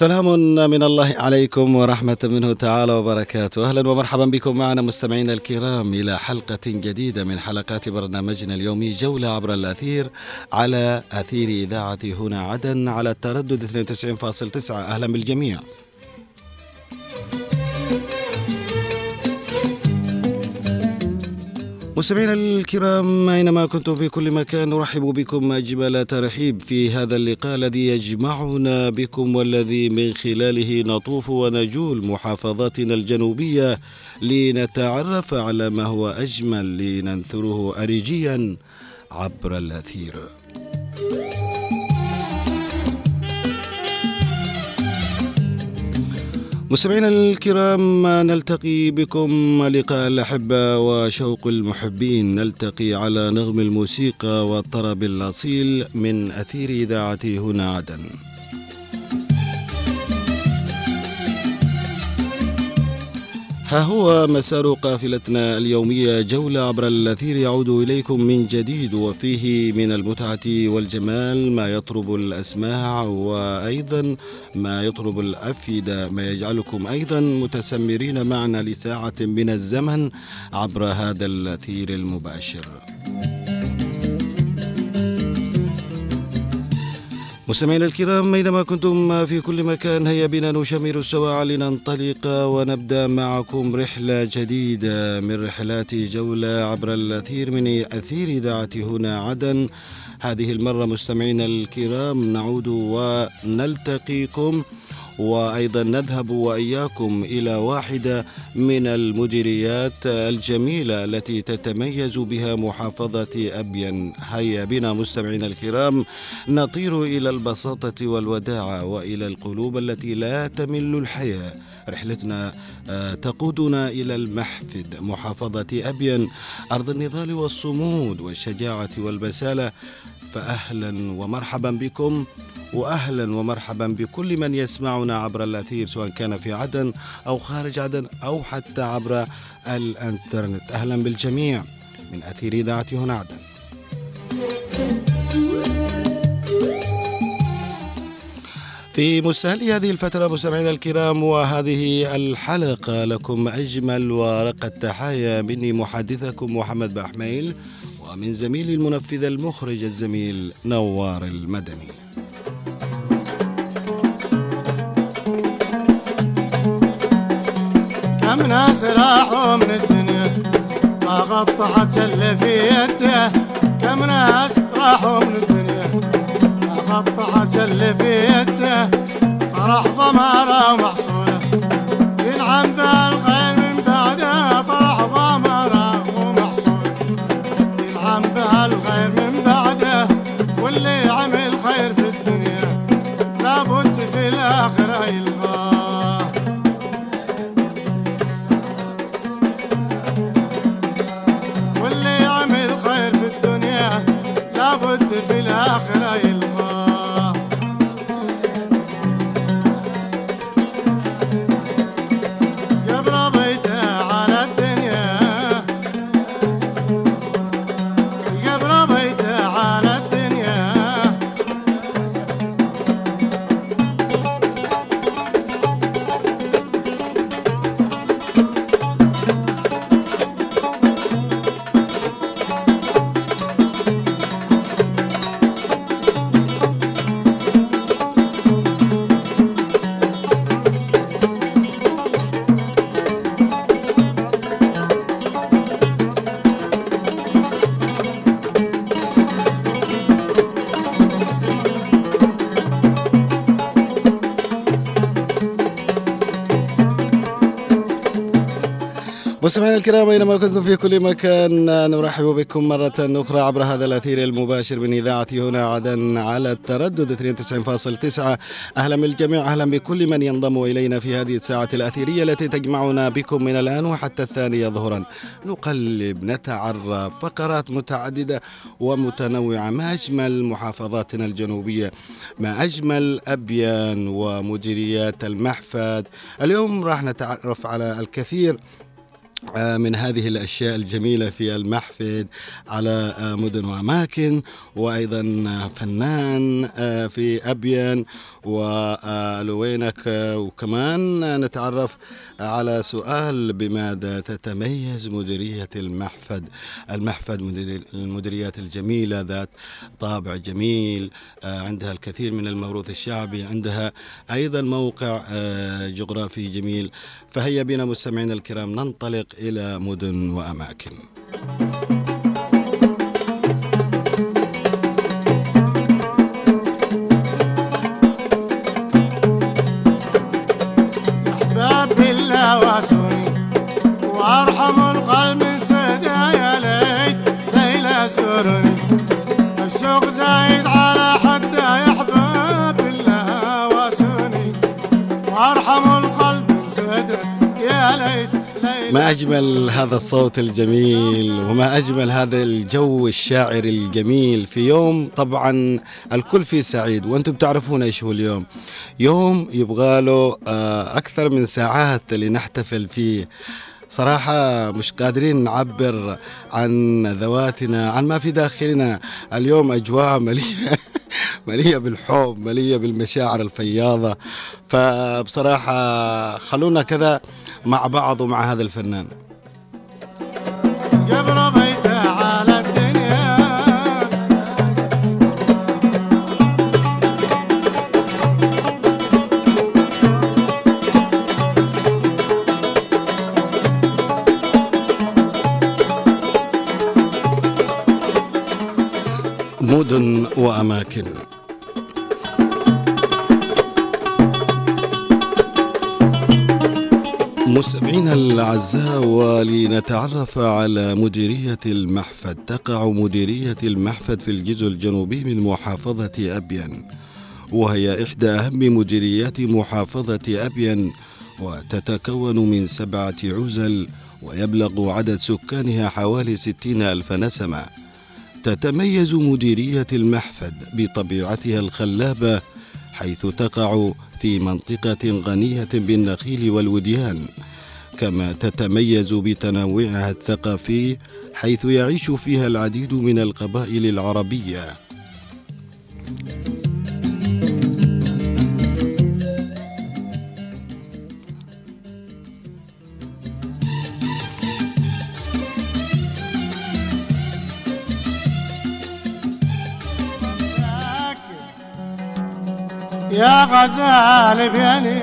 سلام من الله عليكم ورحمة منه تعالى وبركاته. أهلا ومرحبا بكم معنا مستمعينا الكرام إلى حلقة جديدة من حلقات برنامجنا اليومي جولة عبر الأثير على أثير إذاعة هنا عدن على التردد 92.9 أهلا بالجميع. مستمعينا الكرام أينما كنتم في كل مكان نرحب بكم أجمل ترحيب في هذا اللقاء الذي يجمعنا بكم والذي من خلاله نطوف ونجول محافظاتنا الجنوبية لنتعرف على ما هو أجمل لننثره اريجيا عبر الأثير. مستمعينا الكرام نلتقي بكم لقاء الأحبة وشوق المحبين. نلتقي على نغم الموسيقى والطرب الأصيل من أثير إذاعة هنا عدن. ها هو مسار قافلتنا اليومية جولة عبر الأثير. يعود إليكم من جديد وفيه من المتعة والجمال ما يطرب الأسماع وأيضا ما يطرب الأفئدة. ما يجعلكم أيضا متسمرين معنا لساعة من الزمن عبر هذا الأثير المباشر. مستمعينا الكرام أينما كنتم في كل مكان هيا بنا نشمر السواع لننطلق ونبدأ معكم رحلة جديدة من رحلات جولة عبر الأثير من أثير إذاعة هنا عدن. هذه المرة مستمعينا الكرام نعود ونلتقيكم وأيضا نذهب وإياكم إلى واحدة من المديريات الجميلة التي تتميز بها محافظة أبين. هيا بنا مستمعينا الكرام نطير إلى البساطة والوداعه وإلى القلوب التي لا تمل الحياة. رحلتنا تقودنا إلى المحفد محافظة أبين. أرض النضال والصمود والشجاعة والبسالة فأهلا ومرحبا بكم واهلا ومرحبا بكل من يسمعنا عبر الأثير سواء كان في عدن أو خارج عدن أو حتى عبر الإنترنت. أهلا بالجميع من أثير إذاعة هنا عدن. في مستهل هذه الفترة مستمعينا الكرام وهذه الحلقة لكم أجمل ورقة تحايا مني محدثكم محمد بحميل. ومن زميلي المنفذ المخرج الزميل نوار المدني. كم ناس راحوا من الدنيا ما غطحت اللي في يده. كم ناس راحوا من الدنيا ما غطحت اللي في يده. طرح ضماره ومحصوله ينعم بالغير الكرام أينما كنتم في كل مكان نرحب بكم مرة أخرى عبر هذا الأثير المباشر من إذاعة هنا عدن على التردد 92.9 أهلا بالجميع أهلا بكل من ينضم إلينا في هذه الساعة الأثيرية التي تجمعنا بكم من الآن وحتى الثانية ظهرا. نقلب نتعرف فقرات متعددة ومتنوعة. ما أجمل محافظاتنا الجنوبية؟ ما أجمل أبيان ومديريات المحفد اليوم راح نتعرف على الكثير من هذه الأشياء الجميلة في المحفد على آه، مدن وأماكن وأيضا فنان آه، في أبين ولوينك وكمان نتعرف على سؤال بماذا تتميز مديرية المحفد؟ المحفد المديريات الجميلة ذات طابع جميل عندها الكثير من الموروث الشعبي عندها أيضا موقع جغرافي جميل. فهيا بنا مستمعينا الكرام ننطلق إلى مدن وأماكن. زايد على حد يا أحباب بالله واسوني وأرحم القلب سدى يا ليت ما أجمل هذا الصوت الجميل وما أجمل هذا الجو الشاعر الجميل في يوم طبعا الكل فيه سعيد وأنتم تعرفون إيش هو اليوم. يوم يبغى له آه، أكثر من ساعات لنحتفل فيه. صراحة مش قادرين نعبر عن ذواتنا عن ما في داخلنا. اليوم أجواء مليئة مليئة بالحب مليئة بالمشاعر الفياضة. فبصراحة خلونا كذا مع بعض ومع هذا الفنان. قبل وأماكن. مستمعينا الأعزاء ولنتعرف على مديرية المحفد. تقع مديرية المحفد في الجزء الجنوبي من محافظة أبين وهي إحدى أهم مديريات محافظة أبين وتتكون من سبعة عزل ويبلغ عدد سكانها حوالي ستين ألف نسمة. تتميز مديرية المحفد بطبيعتها الخلابة حيث تقع في منطقة غنية بالنخيل والوديان. كما تتميز بتنوعها الثقافي حيث يعيش فيها العديد من القبائل العربية. يا غزال بيني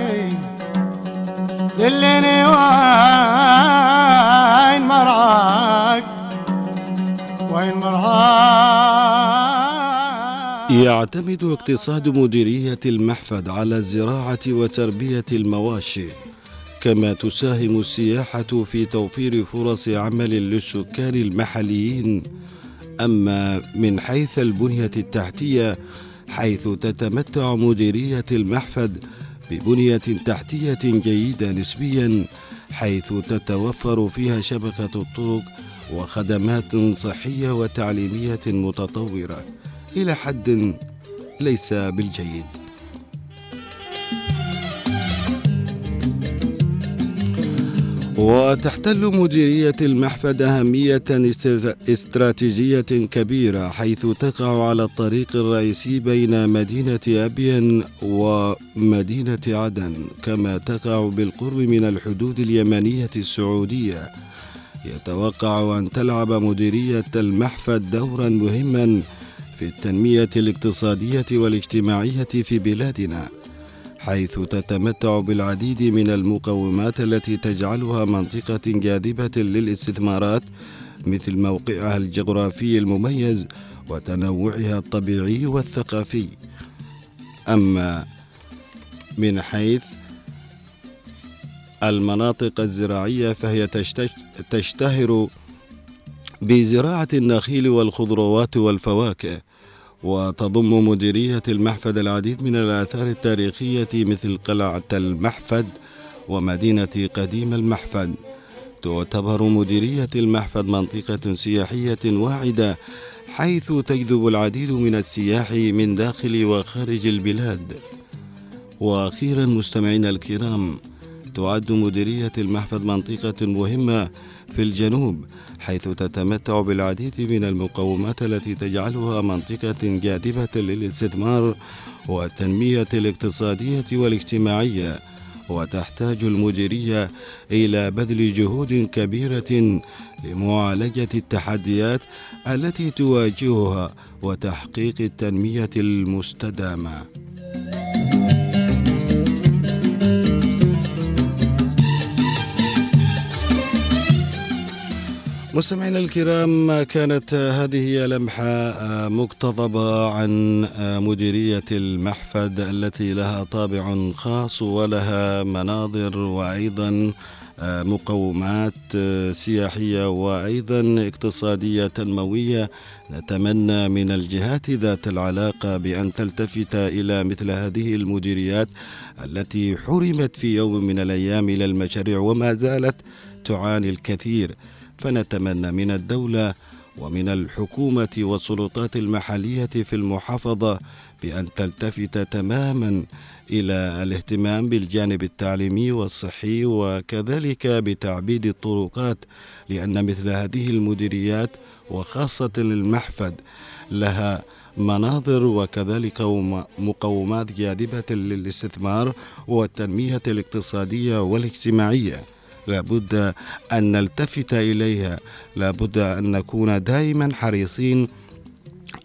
دلني وين مرعاك؟ وين مرعاك؟ يعتمد اقتصاد مديرية المحفد على الزراعة وتربية المواشي كما تساهم السياحة في توفير فرص عمل للسكان المحليين. أما من حيث البنية التحتية حيث تتمتع مديرية المحفد ببنية تحتية جيدة نسبيا حيث تتوفر فيها شبكة الطرق وخدمات صحية وتعليمية متطورة إلى حد ليس بالجيد. وتحتل مديرية المحفد أهمية استراتيجية كبيرة حيث تقع على الطريق الرئيسي بين مدينة أبين ومدينة عدن كما تقع بالقرب من الحدود اليمنية السعودية. يتوقع أن تلعب مديرية المحفد دورا مهما في التنمية الاقتصادية والاجتماعية في بلادنا. حيث تتمتع بالعديد من المقومات التي تجعلها منطقة جاذبة للاستثمارات مثل موقعها الجغرافي المميز وتنوعها الطبيعي والثقافي. أما من حيث المناطق الزراعية فهي تشتهر بزراعة النخيل والخضروات والفواكه وتضم مديرية المحفد العديد من الآثار التاريخية مثل قلعة المحفد ومدينة قديم المحفد. تعتبر مديرية المحفد منطقة سياحية واعدة حيث تجذب العديد من السياح من داخل وخارج البلاد. وأخيرا مستمعينا الكرام وتعد مديرية المحفظ منطقة مهمة في الجنوب حيث تتمتع بالعديد من المقومات التي تجعلها منطقة جاذبة للاستثمار والتنمية الاقتصادية والاجتماعية وتحتاج المديرية إلى بذل جهود كبيرة لمعالجة التحديات التي تواجهها وتحقيق التنمية المستدامة. مستمعينا الكرام كانت هذه لمحة مقتضبة عن مديرية المحفد التي لها طابع خاص ولها مناظر وأيضا مقومات سياحية وأيضا اقتصادية تنموية. نتمنى من الجهات ذات العلاقة بأن تلتفت إلى مثل هذه المديريات التي حرمت في يوم من الأيام إلى المشاريع وما زالت تعاني الكثير. فنتمنى من الدولة ومن الحكومة والسلطات المحلية في المحافظة بأن تلتفت تماما إلى الاهتمام بالجانب التعليمي والصحي وكذلك بتعبيد الطرقات لأن مثل هذه المديريات وخاصة المحفد لها مناظر وكذلك مقومات جاذبة للاستثمار والتنمية الاقتصادية والاجتماعية. لابد أن نلتفت إليها. لابد أن نكون دائما حريصين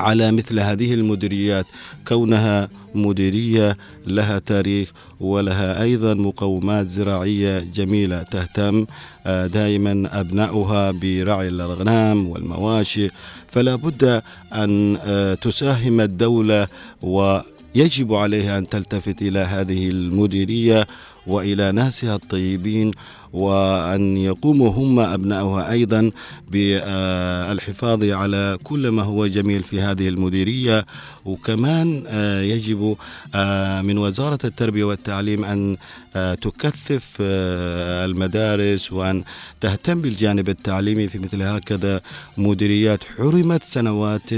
على مثل هذه المديريات. كونها مديرية لها تاريخ ولها أيضا مقومات زراعية جميلة تهتم آه، دائما أبناؤها برعي الأغنام والمواشي. فلا بد أن آه، تساهم الدولة ويجب عليها أن تلتفت إلى هذه المديرية وإلى ناسها الطيبين وأن يقوموا هم ابنائها أيضا بالحفاظ على كل ما هو جميل في هذه المديرية. وكمان آه، يجب آه، من وزارة التربية والتعليم أن آه، تكثف المدارس وأن تهتم بالجانب التعليمي في مثل هكذا مديريات. حرمت سنوات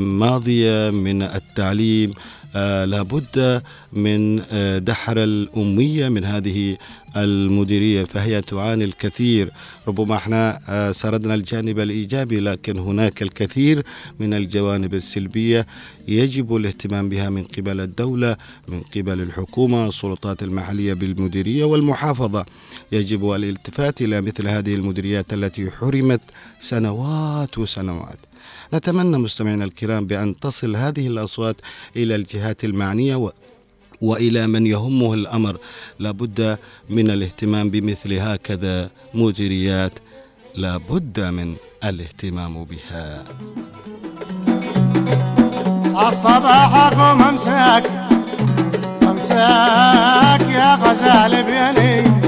ماضية من التعليم لابد من آه دحر الأمية من هذه المديرية فهي تعاني الكثير. ربما إحنا آه سردنا الجانب الإيجابي لكن هناك الكثير من الجوانب السلبية يجب الاهتمام بها من قبل الدولة من قبل الحكومة السلطات المحلية بالمديرية والمحافظة. يجب الالتفات إلى مثل هذه المديريات التي حرمت سنوات وسنوات. نتمنى مستمعينا الكرام بأن تصل هذه الأصوات إلى الجهات المعنية و وإلى من يهمه الأمر. لابد من الاهتمام بمثل هكذا مديريات. لابد من الاهتمام بها. صباحكم امساك امساك يا غزال بيني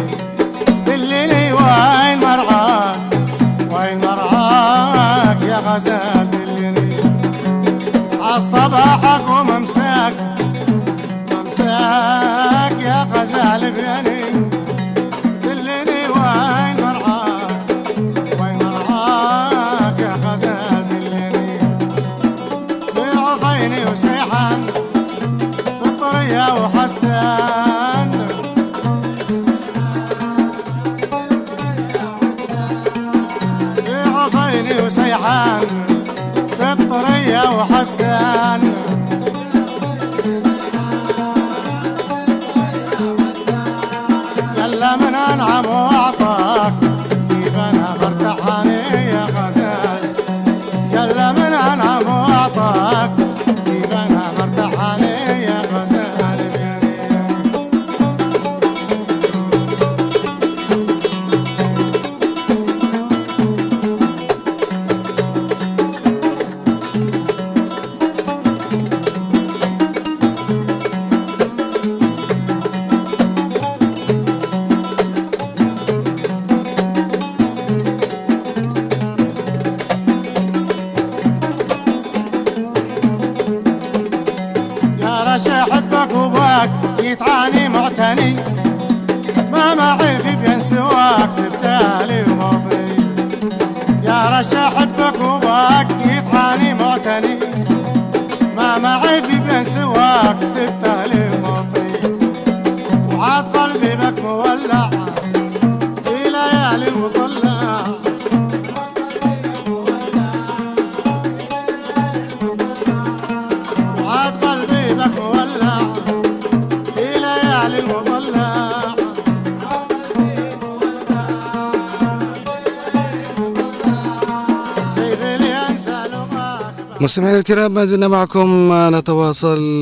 مستمعينا الكرام ما زلنا معكم. نتواصل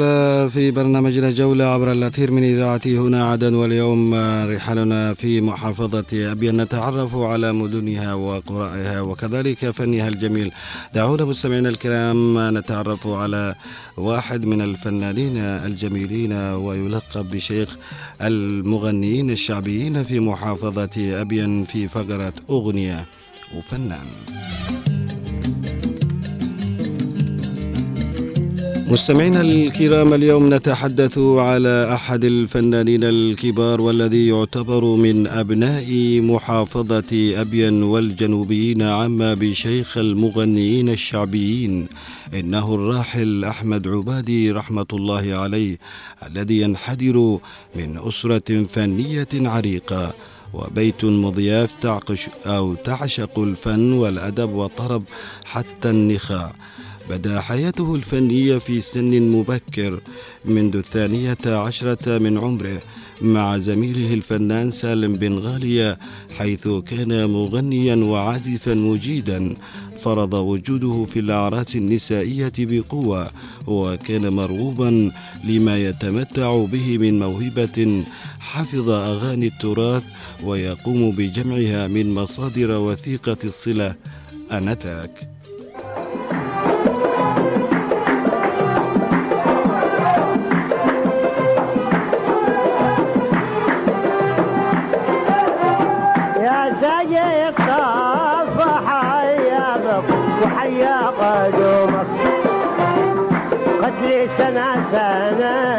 في برنامجنا جولة عبر الأثير من إذاعة هنا عدن واليوم رحالنا في محافظة أبين نتعرف على مدنها وقرائها وكذلك فنها الجميل. دعونا مستمعينا الكرام نتعرف على واحد من الفنانين الجميلين ويلقب بشيخ المغنيين الشعبيين في محافظة أبين في فقرة أغنية وفنان. مستمعينا الكرام اليوم نتحدث على أحد الفنانين الكبار والذي يعتبر من أبناء محافظة أبين والجنوبيين عما بشيخ المغنيين الشعبيين إنه الراحل أحمد عبادي رحمة الله عليه الذي ينحدر من أسرة فنية عريقة وبيت مضياف تعقش أو تعشق الفن والأدب والطرب حتى النخاع. بدا حياته الفنية في سن مبكر منذ الثانية عشرة من عمره مع زميله الفنان سالم بن غالية حيث كان مغنيا وعازفا مجيدا. فرض وجوده في الأعراس النسائية بقوة وكان مرغوبا لما يتمتع به من موهبة حفظ أغاني التراث ويقوم بجمعها من مصادر وثيقة الصلة آنذاك. da da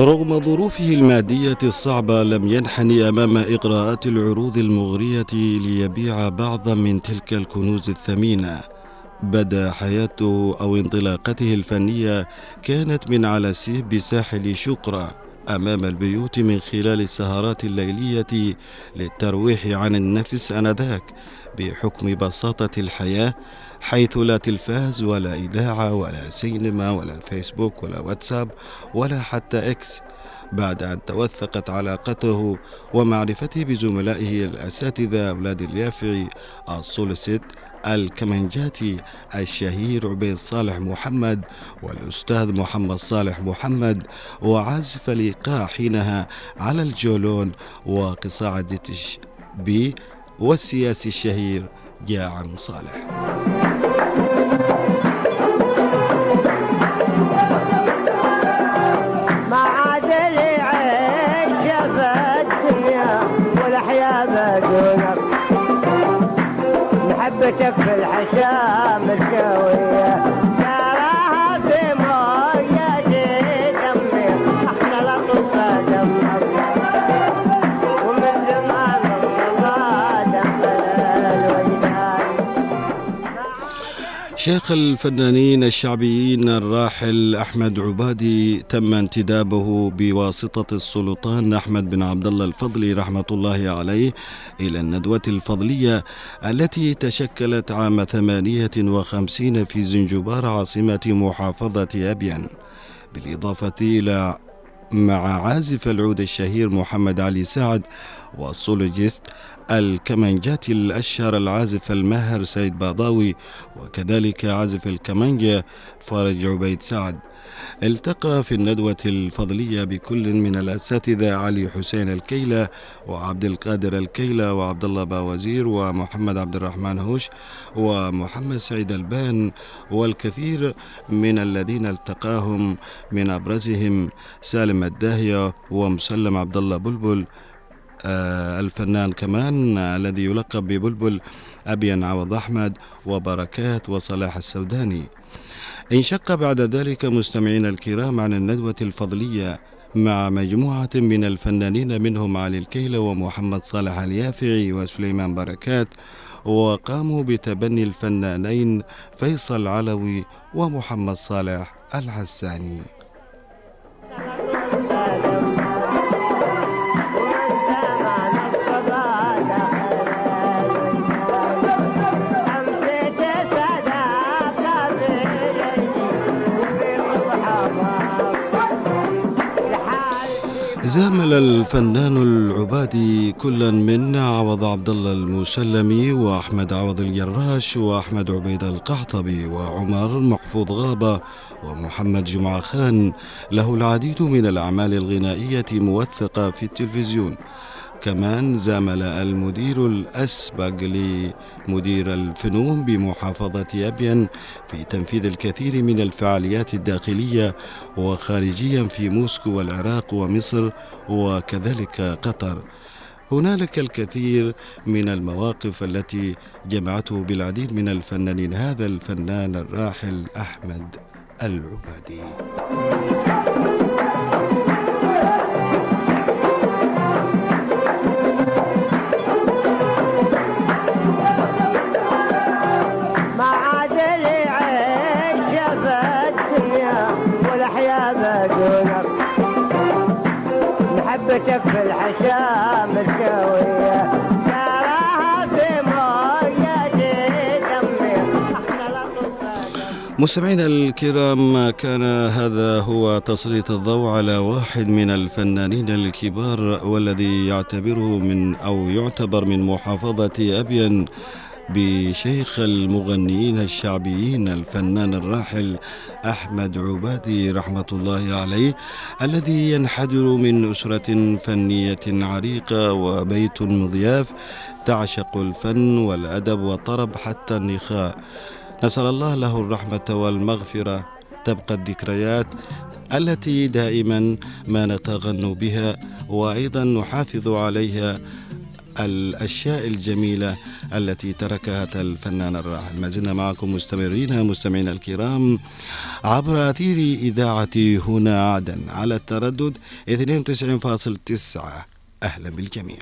رغم ظروفه المادية الصعبة لم ينحني أمام إغراءات العروض المغرية ليبيع بعضا من تلك الكنوز الثمينة. بدأ حياته أو انطلاقته الفنية كانت من على السيب بساحل شقرة أمام البيوت من خلال السهرات الليلية للترويح عن النفس آنذاك. بحكم بساطة الحياة حيث لا تلفاز ولا إذاعة ولا سينما ولا فيسبوك ولا واتساب ولا حتى إكس. بعد أن توثقت علاقته ومعرفته بزملائه الأساتذة أولاد اليافعي السولست الكمنجاتي الشهير عبيد صالح محمد والأستاذ محمد صالح محمد وعازف الإيقاع حينها على الجولون وقصاعة ديتش بي والسياسي الشهير جاعم صالح. محبتك في الحشام شيخ الفنانين الشعبيين الراحل أحمد عبادي تم انتدابه بواسطة السلطان أحمد بن عبد الله الفضلي رحمة الله عليه إلى الندوة الفضلية التي تشكلت عام ثمانية وخمسين في زنجبار عاصمة محافظة ابين بالإضافة إلى مع عازف العود الشهير محمد علي سعد والسولوجيست الكمانجاتي الأشهر العازف الماهر سيد باضاوي وكذلك عازف الكمانجا فرج عبيد سعد. التقى في الندوة الفضلية بكل من الأساتذة علي حسين الكيلة وعبد القادر الكيلة وعبد الله باوزير ومحمد عبد الرحمن هوش ومحمد سعيد البان والكثير من الذين التقاهم من أبرزهم سالم الداهية ومسلم عبد الله بلبل الفنان كمان آه الذي يلقب ببلبل أبين عوض أحمد وبركات وصلاح السوداني. انشق بعد ذلك مستمعينا الكرام عن الندوة الفضلية مع مجموعة من الفنانين منهم علي الكيلة ومحمد صالح اليافعي وسليمان بركات وقاموا بتبني الفنانين فيصل علوي ومحمد صالح العساني. زامل الفنان العبادي كلا من عوض عبد الله المسلمي وأحمد عوض الجراش وأحمد عبيد القحطبي وعمر محفوظ غابة ومحمد جمعة خان. له العديد من الأعمال الغنائية موثقة في التلفزيون. كمان زامل المدير الأسبق لمدير الفنون بمحافظة أبين في تنفيذ الكثير من الفعاليات الداخلية وخارجيا في موسكو والعراق ومصر وكذلك قطر. هنالك الكثير من المواقف التي جمعته بالعديد من الفنانين. هذا الفنان الراحل أحمد العبادي. مستمعينا الكرام كان هذا هو تسليط الضوء على واحد من الفنانين الكبار والذي يعتبره من أو يعتبر من محافظة ابين بشيخ المغنيين الشعبيين الفنان الراحل أحمد عبادي رحمة الله عليه الذي ينحدر من أسرة فنية عريقة وبيت مضياف تعشق الفن والأدب والطرب حتى النخاء. نسأل الله له الرحمة والمغفرة. تبقى الذكريات التي دائما ما نتغن بها وأيضا نحافظ عليها الأشياء الجميلة التي تركها الفنان الراحل. ما زلنا معكم مستمرين مستمعينا الكرام عبر أثير إذاعة هنا عدن على التردد 92.9 أهلا بالجميع.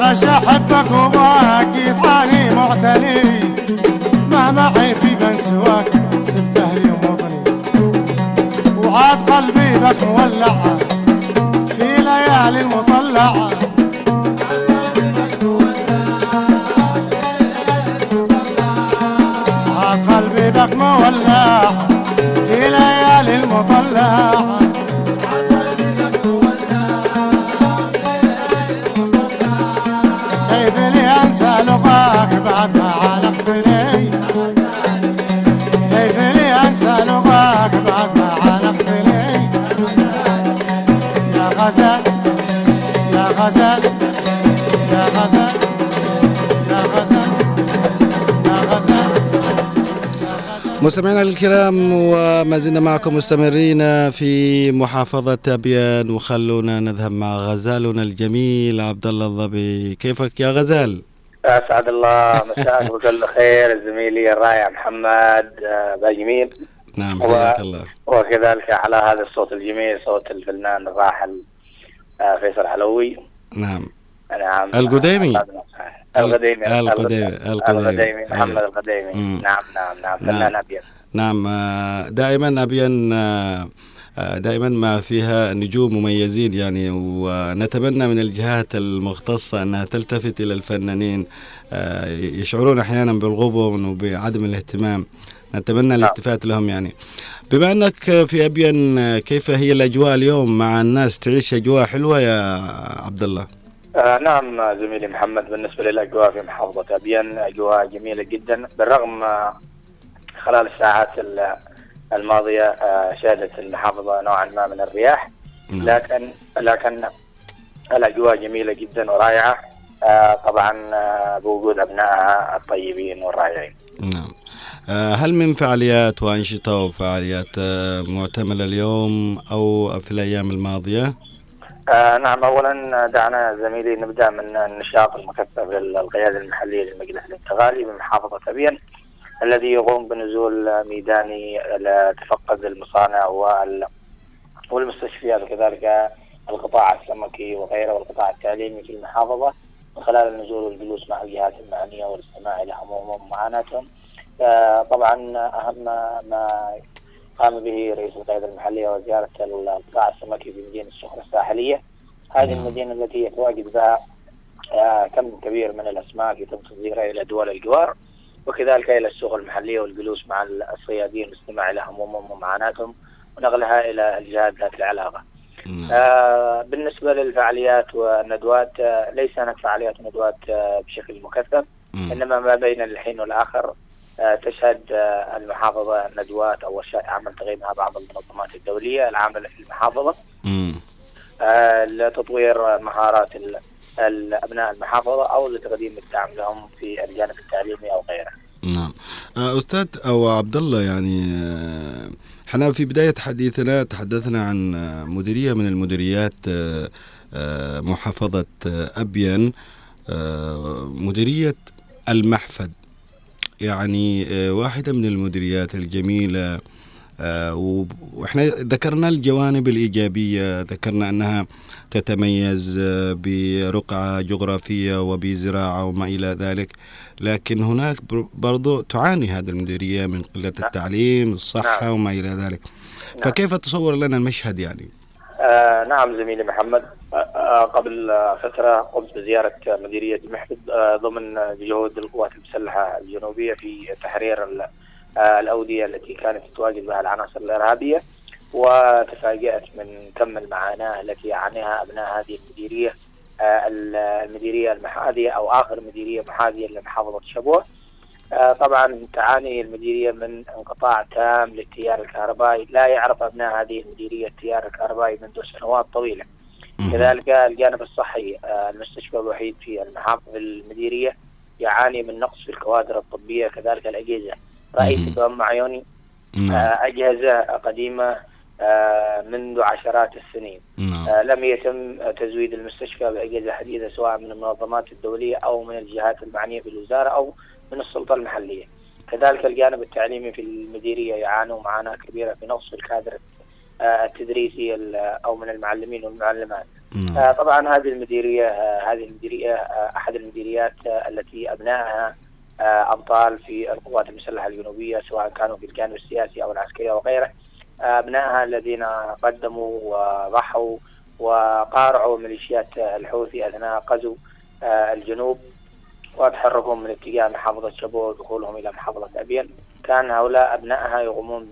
رش أحبك وباكي طحالي معتلي ما معي في من سواك سبت أهلي ووطني وعاد قلبي بك مولعة في ليالي المطلعة غزال يا غزال يا غزال يا غزال يا غزال مستمعينا الكرام وما زلنا معكم مستمرين في محافظة أبيان وخلونا نذهب مع غزالنا الجميل عبد الله الظبي كيفك يا غزال؟ أسعد الله. مساك بكل خير زميلي الرائع محمد آه، باجميل نعم حياك الله. وكذلك على هذا الصوت الجميل صوت الفنان الراحل فيصل علوي نعم نعم القديمي. القديمي القديمي. القديمي. محمد. القديمي. نعم نعم نعم. فنان أبيض نعم آه، دائما أبيان آه، آه، دائما ما فيها نجوم مميزين يعني ونتمنى من الجهات المختصة أنها تلتفت إلى الفنانين آه، يشعرون أحيانا بالغبن وبعدم الاهتمام نتمنى الالتفات لهم يعني. بما أنك في أبين آه، كيف هي الأجواء اليوم مع الناس تعيش أجواء حلوة يا عبد الله آه نعم زميلي محمد بالنسبة للأجواء في محافظة أبين أجواء جميلة جدا. بالرغم خلال الساعات ال- الماضية آه، شهدت المحافظة نوعا ما من الرياح. نعم. لكن لكن الأجواء جميلة جدا ورائعة. آه، طبعا آه، بوجود أبنائها الطيبين والرائعين. نعم. هل من فعاليات وأنشطة وفعاليات آه، معتملة اليوم أو في الأيام الماضية؟ آه نعم اولا دعنا زميلي نبدأ من النشاط المكثف للقيادة المحلية للمجلس الانتقالي بمحافظة ابين الذي يقوم بنزول ميداني لتفقد المصانع وال- والمستشفيات وكذلك القطاع السمكي وغيره والقطاع التعليمي في المحافظة من خلال النزول والجلوس مع الجهات المعنية والاستماع إلى همومهم ومعاناتهم. طبعا أهم ما قام به رئيس القيادة المحلية وزيارة القطاع السمكي بمدينة السخنة الساحلية هذه نعم. المدينة التي يتواجد بها آه، كم كبير من الأسماك يتم تصديرها إلى دول الجوار وكذلك إلى السوق المحلية والجلوس مع الصيادين والاستماع إلى همومهم ومعاناتهم ونقلها إلى الجهات ذات العلاقة نعم. آه، بالنسبة للفعاليات والندوات آه، ليس هناك فعاليات وندوات آه، بشكل مكثف مم. إنما ما بين الحين والآخر آه، تشهد آه، المحافظة ندوات أو ورشات عمل تقيمها بعض المنظمات الدولية العامله في المحافظه مم. آه، لتطوير مهارات ال- ال- ابناء المحافظة أو لتقديم الدعم لهم في الجانب التعليمي أو غيره. نعم آه، أستاذ أو عبد الله يعني إحنا في بداية حديثنا تحدثنا عن مديرية من المديريات محافظة أبين مديرية المحفد يعني آه، واحدة من المديريات الجميلة آه، و- وإحنا ذكرنا الجوانب الإيجابية ذكرنا أنها تتميز آه، برقعة جغرافية وبزراعة وما إلى ذلك لكن هناك بر- برضو تعاني هذه المديرية من قلة التعليم الصحة نعم. وما إلى ذلك. فكيف تصور لنا المشهد يعني؟ آه نعم زميلي محمد. آه آه قبل فترة قمت بزيارة مديرية المحفد آه ضمن جهود القوات المسلحة الجنوبية في تحرير آه الأودية التي كانت تتواجد بها العناصر الإرهابية وتفاجأت من كم المعاناة التي يعانيها أبناء هذه المديرية آه ال- المديرية المحاذية أو آخر مديرية محاذية لمحافظة شبوة. طبعا تعاني المديرية من انقطاع تام للتيار الكهربائي، لا يعرف أبناء هذه المديرية التيار الكهربائي منذ سنوات طويلة. كذلك الجانب الصحي آه، المستشفى الوحيد في المحافظة المديرية يعاني من نقص في الكوادر الطبية كذلك الأجهزة. رايت مم. بأم عيوني نعم آه، أجهزة قديمة آه، منذ عشرات السنين. نعم آه، لم يتم تزويد المستشفى بأجهزة حديثة سواء من المنظمات الدولية أو من الجهات المعنية بالوزارة أو من السلطة المحلية. كذلك الجانب التعليمي في المديرية يعانوا معاناة كبيرة في نقص الكادر آه، التدريسي ال- أو من المعلمين والمعلمات. نعم. آه، طبعا هذه المديرية آه، هذه المديرية آه، أحد المديريات التي أبنائها آه، أبطال في القوات المسلحة الجنوبية سواء كانوا في الجانب السياسي أو العسكري أو غيره. ابنائها الذين قدموا وضحوا وقارعوا ميليشيات الحوثي أثناء غزو الجنوب. وتحركهم من اتجاه محافظة شبوه ودخولهم إلى محافظة ابين كان هؤلاء أبنائها يقومون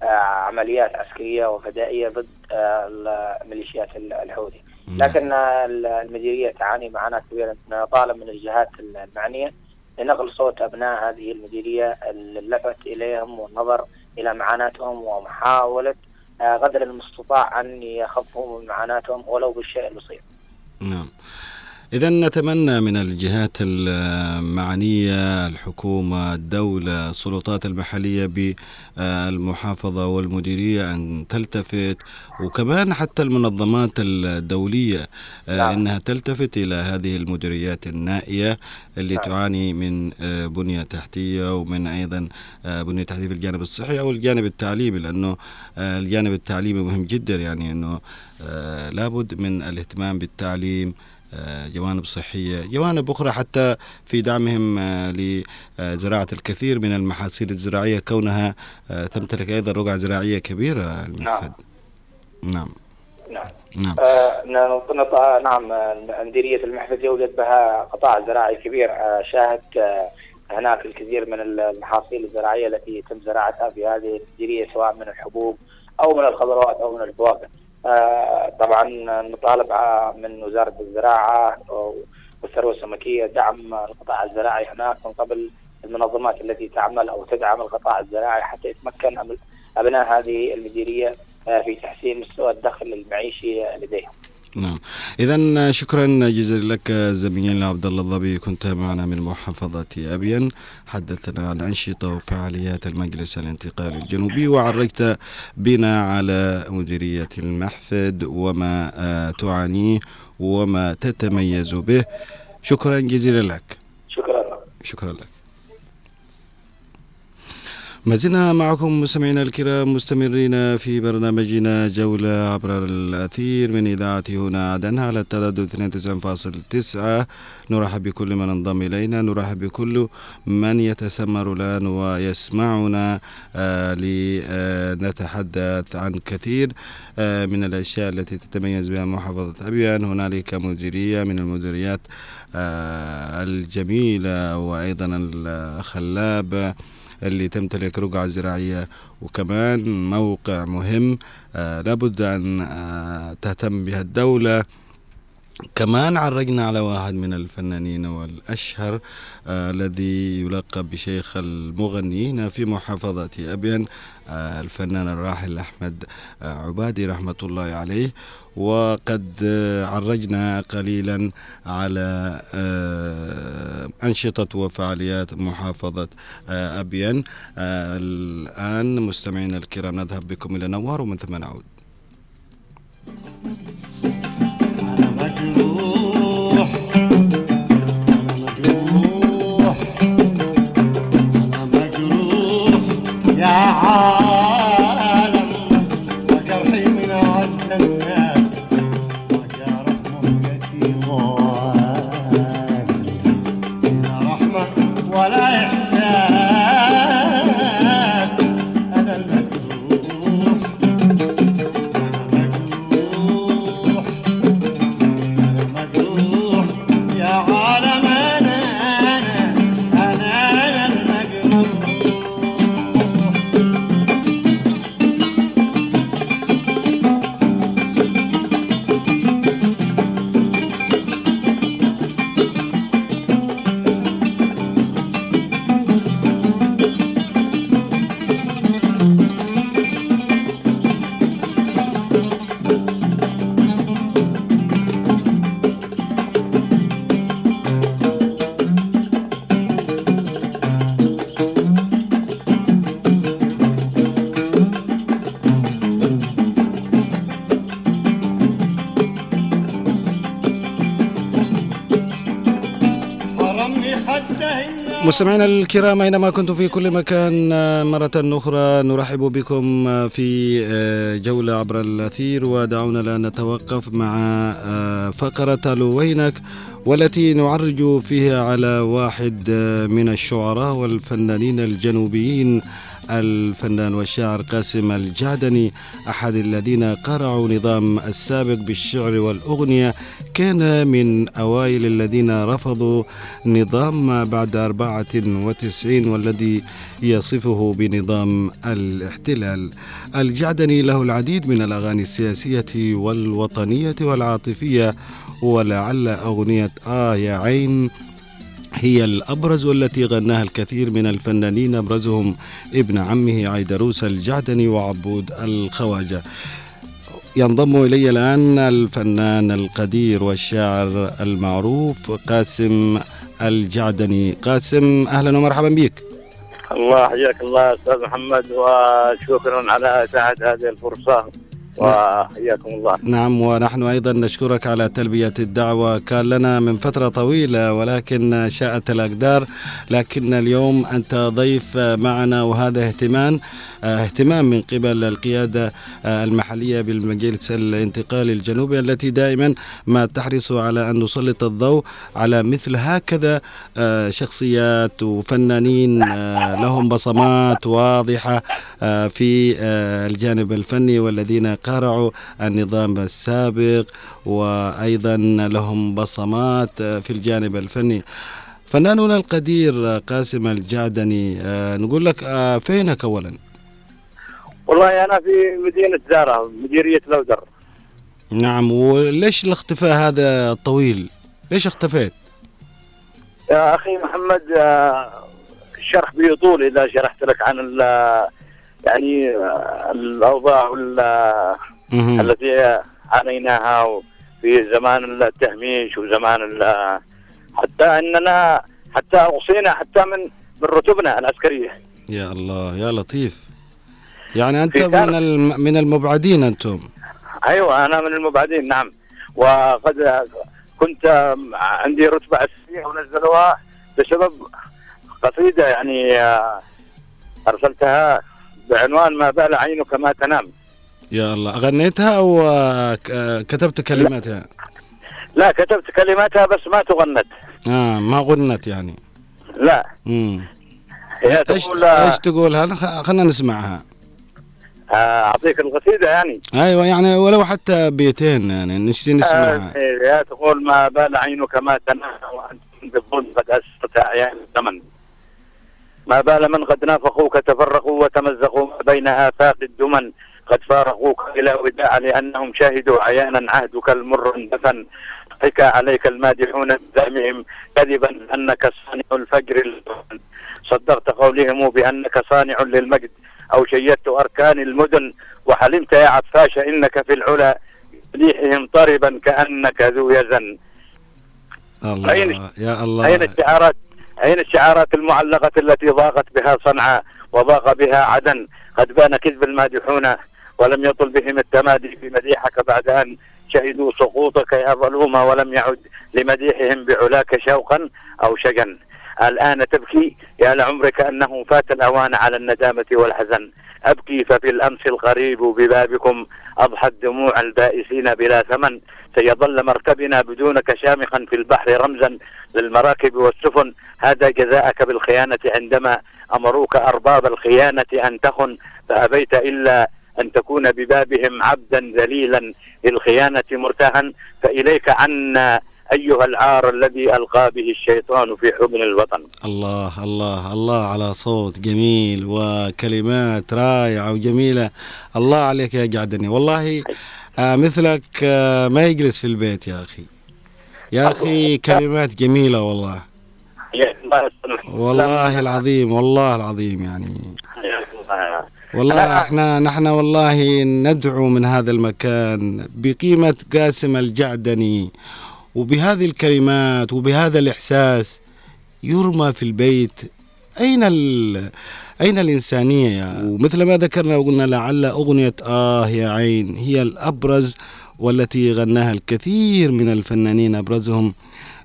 بعمليات عسكرية وفدائية ضد آه، ميليشيات الحوثي لكن المديرية تعاني معاناة كبيرة طالب من الجهات المعنية. لنقل صوت أبناء هذه المديرية اللفت إليهم والنظر إلى معاناتهم ومحاولة آه، قدر المستطاع أن يخففوا من معاناتهم ولو بالشيء البسيط. إذا نتمنى من الجهات المعنية الحكومة الدولة السلطات المحلية بالمحافظة والمديرية أن تلتفت وكمان حتى المنظمات الدولية آه، نعم. أنها تلتفت إلى هذه المديريات النائية اللي نعم. تعاني من آه، بنية تحتية ومن أيضا آه، بنية تحتية في الجانب الصحي أو الجانب التعليمي لأنه الجانب التعليمي مهم جدا يعني أنه لابد من الاهتمام بالتعليم جوانب صحية جوانب أخرى حتى في دعمهم آه، لزراعة الكثير من المحاصيل الزراعية كونها آه، تمتلك أيضا رقعة زراعية كبيرة المحفد. نعم. نعم. نعم. آه نعم مديرية المحفد يوجد بها قطاع زراعي كبير. شاهدت هناك الكثير من المحاصيل الزراعية التي يتم زراعتها في هذه المديرية سواء من الحبوب أو من الخضروات أو من الفواكه. آه، طبعا نطالب من وزارة الزراعة والثروه السمكية دعم القطاع الزراعي هناك من قبل المنظمات التي تعمل أو تدعم القطاع الزراعي حتى يتمكن أبناء هذه المديرية آه، في تحسين مستوى الدخل المعيشي لديهم. نعم. اذا شكرا جزيلا لك زميلنا عبد الله الظبي كنت معنا من محافظة أبين. حدثنا عن أنشطة وفعاليات المجلس الانتقالي الجنوبي وعرجت بنا على مديرية المحفد وما آه، تعانيه وما تتميز به. شكرا جزيلا لك. شكرا. لك شكرا لك. ما زلنا معكم مستمعينا الكرام مستمرين في برنامجنا جولة عبر الأثير من إذاعة هنا عدن على التردد 92.9 نرحب بكل من انضم إلينا نرحب بكل من يتسمر الآن ويسمعنا. آه لنتحدث عن كثير آه من الأشياء التي تتميز بها محافظة أبيان. هنالك مديرية من المديريات آه الجميلة وأيضا الخلابة اللي تمتلك رقعة زراعية. وكمان موقع مهم آه لابد أن آه تهتم بها الدولة. كمان عرجنا على واحد من الفنانين والأشهر آه الذي يلقب بشيخ المغنيين في محافظة أبين آه الفنان الراحل أحمد آه عبادي رحمة الله عليه. وقد عرجنا قليلا على آه، أنشطة وفعاليات محافظة آه، أبين. آه، الآن مستمعينا الكرام نذهب بكم إلى نوار ومن ثم نعود. أنا مستمعينا الكرام أينما كنتم في كل مكان مرة أخرى نرحب بكم في جولة عبر الأثير. ودعونا لا نتوقف مع فقرة لوينك والتي نعرج فيها على واحد من الشعراء والفنانين الجنوبيين الفنان والشاعر قاسم الجعدني أحد الذين قرعوا نظام السابق بالشعر والأغنية كان من أوائل الذين رفضوا نظام بعد 94 والذي يصفه بنظام الاحتلال. الجعدني له العديد من الأغاني السياسية والوطنية والعاطفية ولعل أغنية آه يا عين هي الأبرز والتي غناها الكثير من الفنانين أبرزهم ابن عمه عيدروس الجعدني وعبود الخواجة. ينضم إلي الآن الفنان القدير والشاعر المعروف قاسم الجعدني. قاسم أهلا ومرحبا بك. الله حياك الله أستاذ محمد وشكرا على إتاحة هذه الفرصة وحياكم الله. نعم ونحن أيضا نشكرك على تلبية الدعوة. كان لنا من فترة طويلة ولكن شاءت الأقدار لكن اليوم أنت ضيف معنا وهذا اهتمام اهتمام من قبل القيادة المحلية بالمجلس الانتقالي الجنوبي التي دائما ما تحرص على أن نسلط الضوء على مثل هكذا آه، شخصيات وفنانين آه، لهم بصمات واضحة آه، في الجانب الفني والذين قارعوا النظام السابق وأيضا لهم بصمات في الجانب الفني. فناننا القدير قاسم الجعدني نقول لك فينك أولا؟ والله أنا في مدينة زاره مديرية لودر نعم وليش الاختفاء هذا الطويل ليش اختفيت؟ يا أخي محمد آه، الشرح بيطول إذا شرحت لك عن ال- يعني آه، الأوضاع وال- مهم. التي عانيناها في زمان التهميش وزمان حتى إننا حتى أوصينا حتى من من رتبنا العسكرية. يا الله يا لطيف. يعني كان- من من المبعدين أنتم. أيوه أنا من المبعدين نعم. وقد كنت عندي رتبة أساسية ونزلوها بسبب قصيدة يعني آه، أرسلتها بعنوان ما بال عينك ما تنام. يا الله. غنيتها أو آه، آه، كتبت كلماتها؟ لا كتبت كلماتها بس ما تغنت. آه ما غنت يعني. لا. مم. هي إيش تقول إيش تقول هذا خ- خلنا نسمعها. أعطيك القصيدة يعني. أيوه يعني ولو حتى بيتين يعني نشتي نسمعها آه، هي تقول ما بال عينك ما تنام وأنت قد اسست أعيان الزمن. ما بال من قد نافقوك تفرقوا وتمزقوا ما بين آفاق الدمن. قد فارقوك إلى وداع لأنهم شهدوا عيانا عهدك المر اندفن. حكى عليك المادحون بزعمهم كذبا أنك صانع الفجر. صدقت قولهم بأنك صانع للمجد. أو شيدت أركان المدن وحلمت يا عفاش إنك في العلا مديحهم طربا كأنك ذو يزن. الله أين- يا الله. أين الشعارات أين الشعارات المعلقة التي ضاقت بها صنعاء وضاق بها عدن. قد بان كذب المادحون ولم يطل بهم التمادي في مديحك بعد أن شهدوا سقوطك يا ظلوم ولم يعد لمديحهم بعلاك شوقا أو شجا. الآن تبكي يا لعمرك أنه فات الأوان على الندامة والحزن. أبكي ففي الأمس القريب ببابكم أضحت دموع البائسين بلا ثمن. سيظل مركبنا بدونك شامخا في البحر رمزا للمراكب والسفن. هذا جزاءك بالخيانة عندما أمروك أرباب الخيانة أن تخن. فأبيت إلا أن تكون ببابهم عبدا ذليلا للخيانة مرتهن فإليك عنا أيها العار الذي ألقى به الشيطان في حضن الوطن. الله الله الله على صوت جميل وكلمات رائعة وجميلة. الله عليك يا جعدني. والله آه مثلك آه ما يجلس في البيت يا أخي. يا أخي كلمات جميلة والله. والله العظيم والله العظيم يعني. والله إحنا نحن والله ندعو من هذا المكان بقيمة قاسم الجعدني. وبهذه الكلمات وبهذا الإحساس يرمى في البيت أين. أين الإنسانية يا ومثل ما ذكرنا وقلنا لعل أغنية آه يا عين هي الأبرز والتي غناها الكثير من الفنانين أبرزهم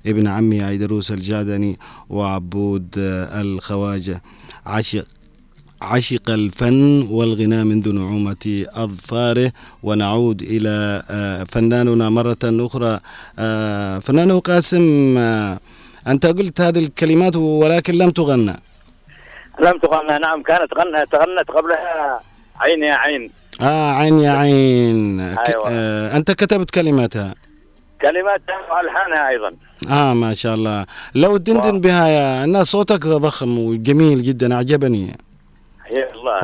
ابن عمي عيدروس الجعدني وعبود الخواجة عشق عشق الفن والغناء منذ نعومة أظفاره ونعود إلى آه، فناننا مرة أخرى. آه، فنان قاسم آه، أنت قلت هذه الكلمات ولكن لم تغنى. لم تغنى نعم كانت غنى تغنت قبلها عين يا عين. آه عين يا عين. أيوة. آه أنت كتبت كلماتها. كلماتها وألحانها أيضا. آه ما شاء الله. لو دندن بها يا أن صوتك ضخم وجميل جدا أعجبني.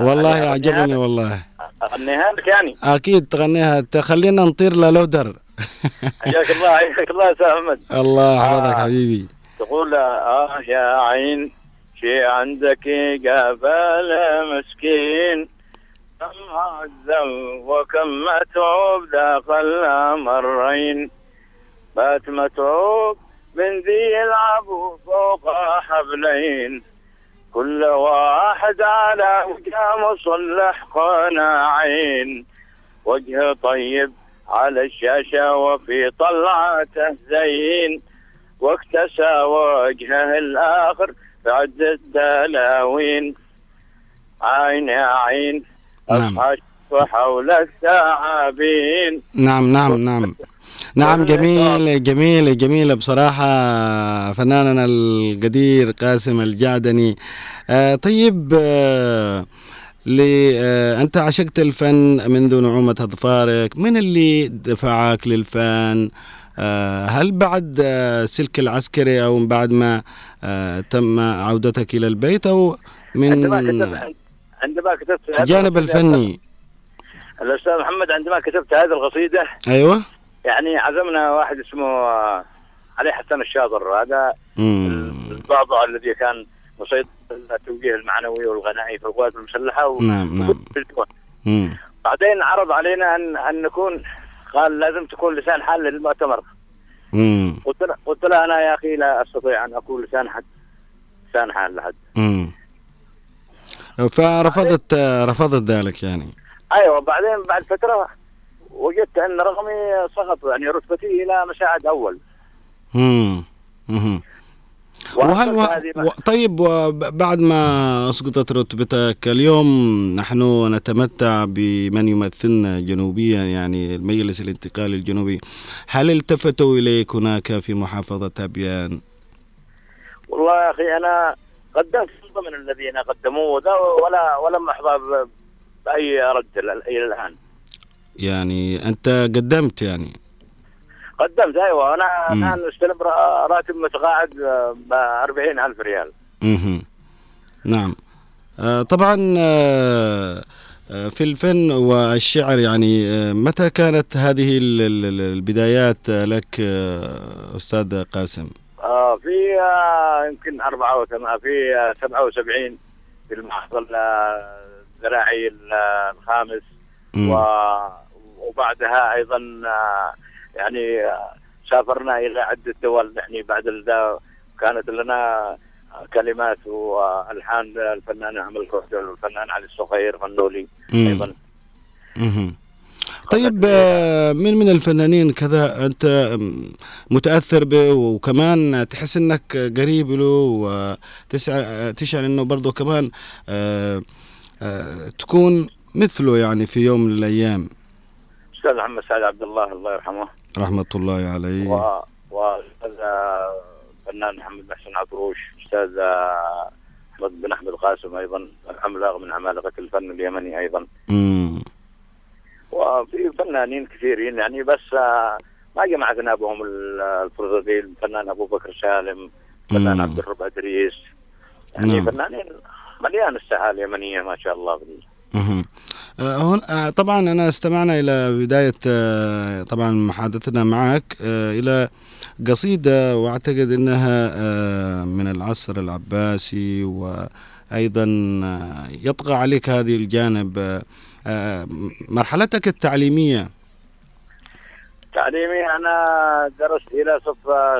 والله. أغنيها- أعجبني والله. اغنيها لك يعني. أكيد تغنيها. تخلينا نطير للودر حياك الله حياك الله يا أستاذ أحمد. الله يحفظك آه. حبيبي. تقول آه يا عين شي عندك قبل مسكين. كم عذب وكم متعوب ذاق الأمرين. بات متعوب من ذي يلعب فوق حبلين. كل واحد على وجه مصلح قناعين. وجه طيب على الشاشة وفي طلعته زين واكتسى وجهه الآخر بعد الدلاوين. عين يا عين نعم. أصحى حول الثعابين. نعم نعم نعم. نعم جميل جميل جميل. بصراحة فناننا القدير قاسم الجعدني. آه طيب آه لي آه أنت عشقت الفن منذ نعومة أظفارك. من اللي دفعك للفن؟ آه هل بعد آه سلك العسكري أو بعد ما آه تم عودتك إلى البيت أو من عندما كتبت الجانب الفني؟ الأستاذ محمد عندما كتبت هذه القصيدة أيوة. يعني عزمنا واحد اسمه آه، علي حسن الشاطر هذا مم. الضعضع الذي كان مسيطر على التوجيه المعنوي والغنائي في القوات المسلحة و... نعم نعم. بعدين عرض علينا ان أن نكون قال لازم تكون لسان حال للمؤتمر مم. قلت له قلت له أنا يا أخي لا أستطيع أن أكون لسان حد لسان حال لحد مم. فرفضت رفضت ذلك يعني أيوه بعدين بعد فترة وجدت أن رقمي سقط يعني رتبتي إلى مساعد أول مم. مم. وهل و... و... طيب وبعد ما اسقطت رتبتك اليوم نحن نتمتع بمن يمثلنا جنوبيا يعني المجلس الانتقالي الجنوبي هل التفتوا إليك هناك في محافظة ابيان؟ والله يا أخي أنا قدمت ضمن الذين قدموه ولا ولم أحظى بأي رد إلى الآن يعني أنت قدمت يعني قدمت أيوه أنا. الآن أستلم را- راتب متقاعد ب 40000 ريال مهم. نعم آه، طبعا آه، آه، في الفن والشعر يعني آه، متى كانت هذه ال- ال- ال- البدايات لك آه، أستاذ قاسم في يمكن 84 في آه 77 في المحفل آه، الزراعي ال- آه، الخامس مم. و وبعدها أيضا آه، يعني آه، سافرنا إلى عدة دول يعني بعد ذا كانت لنا كلمات وألحان الفنان احمد الكوثر والفنان علي الصغير فنولي مم. أيضا. طيب آه، من من الفنانين كذا أنت آم، متأثر به وكمان تحس أنك قريب له وتشعر تشعر أنه برضه كمان آه، آه، تكون مثله يعني في يوم من الأيام أستاذ محمد سعد عبد الله الله يرحمه رحمة الله عليه و وأستاذ آه، فنان محمد محسن عطروش أستاذ آه، أحمد بن أحمد قاسم أيضا عملاق من عمالقه الفن اليمني أيضا مم. وفي فنانين كثيرين يعني بس آه، ما جمعتنا بهم ال- الفرصه دي الفنان أبو بكر سالم فنان مم. عبد الرب أدريس يعني نعم. فنانين مليان الساحة اليمنية ما شاء الله. آه، هون آه، طبعا أنا استمعنا إلى بداية آه، طبعا محادثتنا معك آه، إلى قصيدة وأعتقد أنها آه، من العصر العباسي وأيضا آه، يطغى عليك هذه الجانب. آه، آه، مرحلتك التعليمية. تعليمي أنا درست إلى صف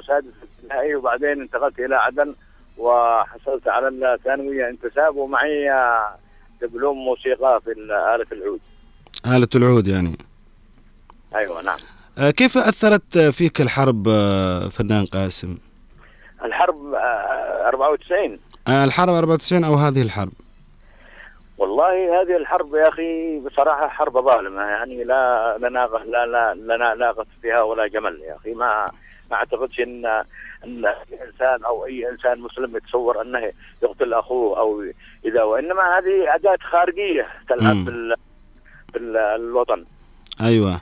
سادس ابتدائي وبعدين انتقلت إلى عدن وحصلت على الثانوية. انتساب ومعي آه، دبلوم موسيقى في آلة العود. آلة العود يعني. أيوه نعم. آه، كيف أثرت فيك الحرب آه، فنان قاسم؟ الحرب آه، 94 آه، الحرب 94 أو هذه الحرب؟ والله هذه الحرب يا أخي بصراحة حرب ظالمة يعني لا لا ناقه لا لا لا ناقه فيها ولا جمل يا أخي. ما ما أعتقدش إن إن أي إنسان أو أي إنسان مسلم يتصور أنه يقتل أخوه أو إذا وإنما هذه أداة خارجية تلعب. بال بالوطن. أيوة.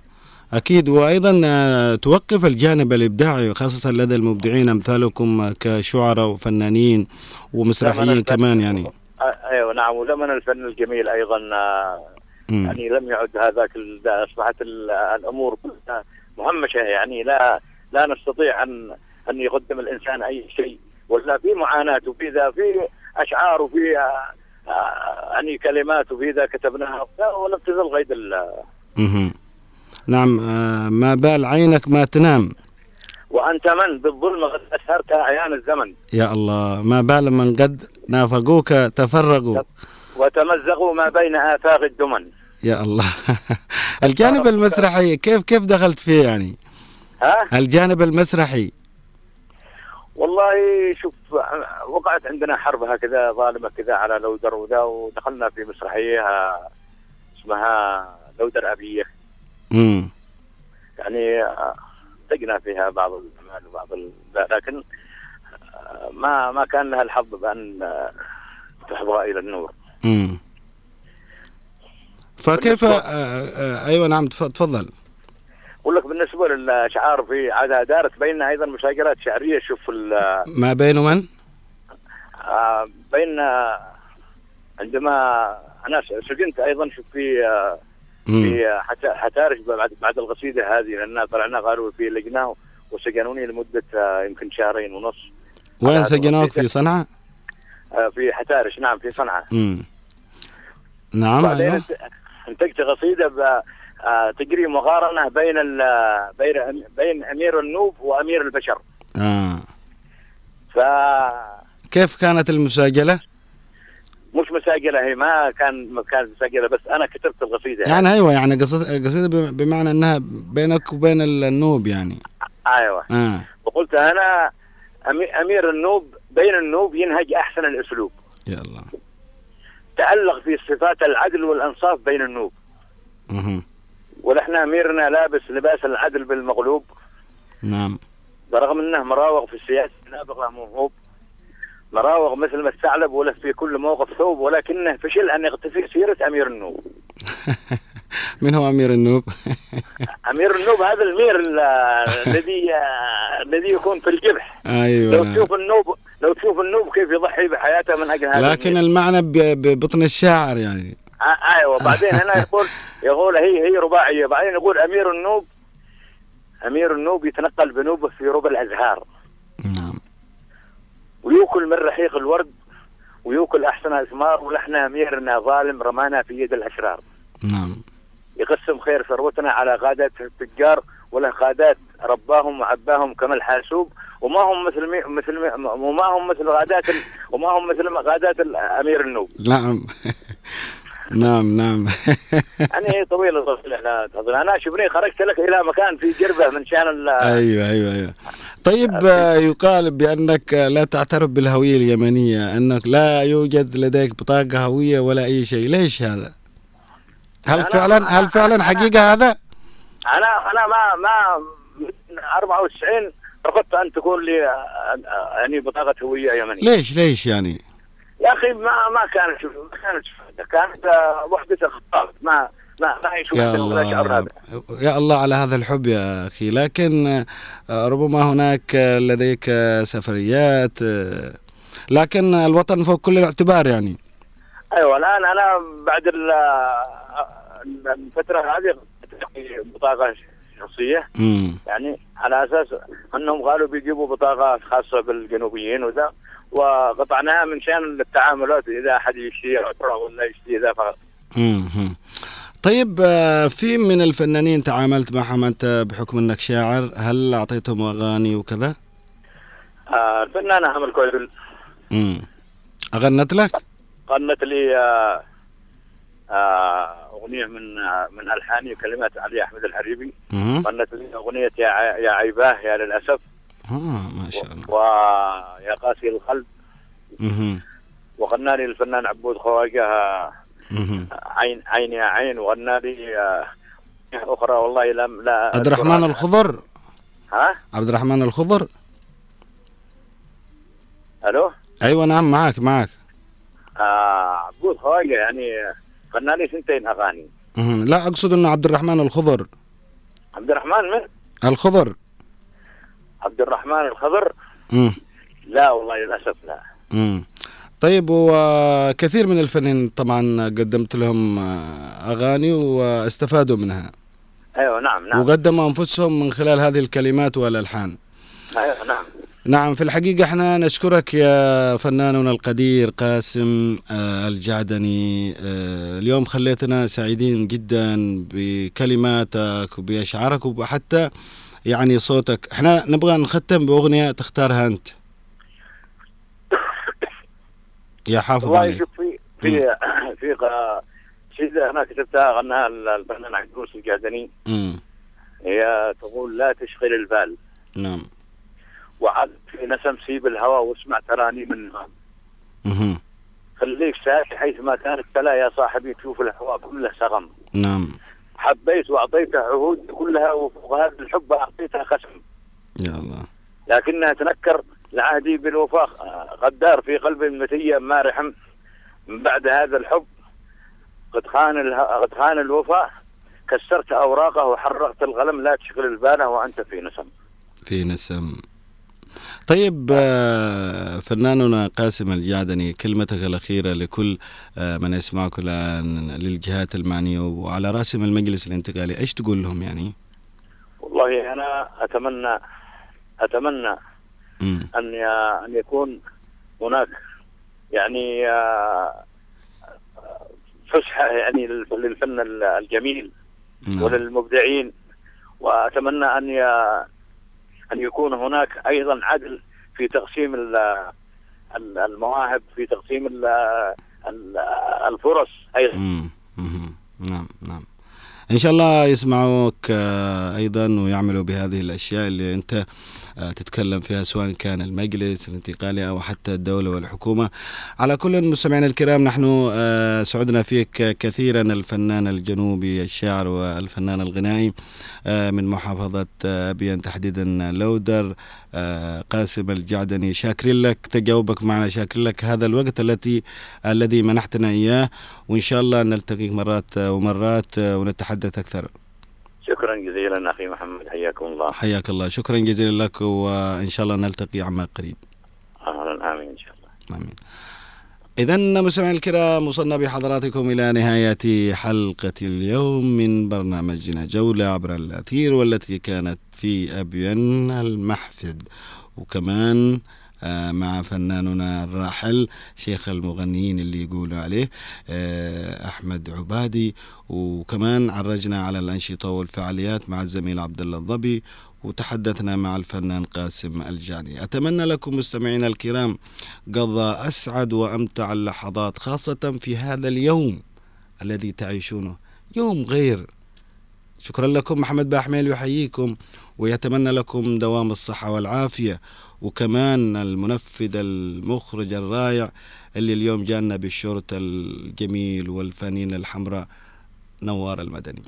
أكيد. وأيضا آه، توقف الجانب الإبداعي خاصة لدى المبدعين أمثالكم كشعراء وفنانين ومسرحيين كمان يعني. آه، أيوه نعم. وزمن الفن الجميل أيضا آه، مم. يعني لم يعد هذاك أصبحت ال- الأمور كلها مهمشة. يعني لا لا نستطيع ان أن يقدم الإنسان أي شيء. ولا في معاناة. وفي ذا في أشعار وفي آه، آه، يعني كلمات وفي ذا كتبناها ولم تزل مهم. نعم آه، ما بال عينك ما تنام. وأنت من؟ بالظلم قد أسهرت اعيان الزمن. يا الله ما بال من قد نافقوك تفرقوا. وتمزقوا ما بين آفاق الدمن. يا الله. الجانب المسرحي كيف كيف دخلت فيه يعني؟ ها؟ الجانب المسرحي. والله شوف وقعت عندنا حرب هكذا ظالمة كذا على لودر وذا ودخلنا في مسرحية اسمها لودر ابيه مم. يعني آه، انتجنا فيها بعض الاعمال وبعض ال... لكن آه، ما ما كان لها الحظ بأن آه، تحظى إلى النور مم. فكيف آه، آه، أيوه نعم تف- تفضل أقول لك بالنسبة للأشعار في عادة دارت بيننا أيضا مساجلات شعرية شوف ما بين من؟ آه، بين آه، عندما أنا سجنت أيضا شوف في آه،. في حت- حتارش بعد بعد القصيدة هذه لأن طلعنا قالوا في لجنة وسجنوني لمدة آه، يمكن شهرين ونص وين سجنوك. في صنعاء؟ آه، في حتارش نعم في صنعاء مم. نعم بعدين انت- انتجت قصيدة آه، تجري مقارنة بين بين بين أمير النوب وأمير البشر. آه. ف كيف كانت المساجلة؟ مش مساجلة هي ما كان ما كانت مساجلة بس أنا كتبت القصيدة. يعني أيوه يعني قصيدة قصيدة بم- بمعنى إنها بينك وبين النوب يعني. أيوه. آه. وقلت أنا أمير النوب بين النوب ينهج أحسن الأسلوب. يا الله. تألق في صفات العدل والإنصاف بين النوب. مهم. ونحن أميرنا لابس لباس العدل بالمغلوب نعم برغم أنه مراوغ في السياسة نابغه موهوب مراوغ مثل ما الثعلب ولف في كل موقف ثوب ولكنه فشل أن يقتفي سيرة أمير النوب من هو أمير النوب؟ أمير النوب هذا المير ال- الذي الذي يكون في الجبح أيوه لو نعم. تشوف النوب لو تشوف النوب كيف يضحي بحياته من أجل هذا لكن. المعنى ببطن الشاعر يعني أيوه بعدين هنا يقول يقول هي هي رباعية. بعدين يقول أمير النوب أمير النوب يتنقل بنوبه في ربى الأزهار. نعم. ويوكل من رحيق الورد ويوكل أحسن اثمار ونحن أميرنا ظالم رمانا في يد الأشرار. نعم. يقسم خير ثروتنا على غادات التجار ولا غادات رباهم وعباهم كما الحاسوب. وما هم مثل مي مثل مي وما هم مثل غادات وما هم مثل غادات ال- أمير النوب. نعم. نعم نعم. هي طويله طويله لا تفضل أنا شبني خرجت لك إلى مكان في جربة من شان ال- أيوه أيوه أيوه. طيب آه، يقال بأنك لا تعترف بالهوية اليمنية أنك لا يوجد لديك بطاقة هوية ولا أي شيء. ليش هذا؟ هل فعلا هل فعلا حقيقة هذا؟ أنا أنا ما ما من 94 رفضت أن تكون لي يعني بطاقة هوية يمنية. ليش ليش يعني؟ يا أخي ما ما كانت ما كانت كانت آه، وحدة خطاب ما ما ما هي يا الله. يا الله على هذا الحب يا أخي. لكن آه، ربما هناك آه، لديك سفريات لكن الوطن فوق كل الاعتبار يعني. أيوه الآن أنا بعد ال- الفترة هذه بطاقة شخصية. يعني على أساس أنهم قالوا بيجيبوا بطاقه خاصة بالجنوبيين وذا. وقطعناها من شان التعاملات إذا أحد يشتري عطره ولا يشتري ذا فقط. طيب آه، في من الفنانين تعاملت معهم انت بحكم إنك شاعر هل أعطيتهم أغاني وكذا؟ آه، الفنانة أمل كويدل امم أغنت لك؟ غنت لي آه، آه، أغنية من آه، من ألحاني وكلمات علي أحمد الحريبي. غنت لي أغنية يا يا عيباه يا للأسف. آه ما شاء الله. ويا قاسي القلب مهم. وغنى لي الفنان عبود خواجه. عين عين يا عين. وغنى لي آه، أخرى والله لم لا عبد الرحمن. الخضر. ها؟ عبد الرحمن الخضر. ألو؟ أيوه نعم معك معك. آه عبود خواجه يعني غنى لي سنتين أغاني. لا أقصد إنه عبد الرحمن الخضر. عبد الرحمن من؟ الخضر. عبد الرحمن الخضر؟ مم. لا والله للأسف لا. مم. طيب وكثير من الفنانين طبعا قدمت لهم أغاني واستفادوا منها. أيوه نعم نعم. وقدموا أنفسهم من خلال هذه الكلمات والألحان. أيوه نعم. نعم في الحقيقة إحنا نشكرك يا فناننا القدير قاسم آه، الجعدني. آه، اليوم خليتنا سعيدين جدا بكلماتك وبأشعارك وحتى يعني صوتك. إحنا نبغى نختم بأغنية تختارها أنت. يا حافظ والله شوف في في في شيء أنا كتبتها غناها الفنان عبدوس الجادني مم. هي تقول لا تشغل البال. نعم. وعد في نسم سيب الهوى واسمع تراني منها مهم. خليك ساكي حيث ما كانت. تلا يا صاحبي تشوف الهوى كله سغم. نعم. حبيت وأعطيته عهود كلها وفوق هذا الحب أعطيتها خشم. يا الله. لكنها تنكر لعهدي بالوفاء غدار في قلب المثية ما رحم من بعد هذا الحب قد خان. قد خان الوفاء كسرت أوراقه وحرقت القلم. لا تشغل البال وأنت في نسم. في نسم. طيب آه، فناننا قاسم الجعدني كلمتك الأخيرة لكل آه، من يسمعك الآن للجهات المعنية وعلى راسم المجلس الانتقالي إيش تقول لهم يعني والله أنا أتمنى أتمنى مم. أن أن يكون هناك يعني آه، فسحة يعني للف- للفن الجميل نعم. وللمبدعين وأتمنى أن أن يكون هناك أيضا عدل في تقسيم ال- ال- المواهب في تقسيم ال- ال- الفرص أيضا. نعم نعم. إن شاء الله يسمعوك آه، أيضا ويعملوا بهذه الأشياء اللي أنت آه، تتكلم فيها سواء كان المجلس الانتقالي أو حتى الدولة والحكومة. على كل مستمعينا الكرام نحن آه، سعدنا فيك كثيرا. الفنان الجنوبي الشاعر والفنان الغنائي من محافظة آه، أبيان تحديدا لودر قاسم الجعدني. شاكرين لك تجاوبك معنا شاكرين لك هذا الوقت التي الذي منحتنا إياه. وإن شاء الله نلتقيك مرات ومرات ونتحدث أكثر. شكرا جزيلا أخي محمد حياكم الله. حياك الله. شكرا جزيلا لك وإن شاء الله نلتقي عما قريب. أهلا آمين إن شاء الله. آمين. إذا مستمعينا الكرام وصلنا بحضراتكم إلى نهاية حلقة اليوم من برنامجنا جولة عبر الأثير والتي كانت في أبين المحفد. وكمان مع فناننا الراحل شيخ المغنيين اللي يقولوا عليه آه، أحمد عبادي. وكمان عرجنا على الأنشطة والفعاليات مع الزميل عبد الله الضبي وتحدثنا مع الفنان قاسم الجاني. أتمنى لكم مستمعينا الكرام قضى أسعد وأمتع اللحظات خاصة في هذا اليوم الذي تعيشونه. يوم غير. شكرا لكم محمد باحميل يحييكم ويتمنى لكم دوام الصحة والعافية. وكمان المنفذ المخرج الرائع اللي اليوم جانا بالشورت الجميل والفانينة الحمراء نوار المدني.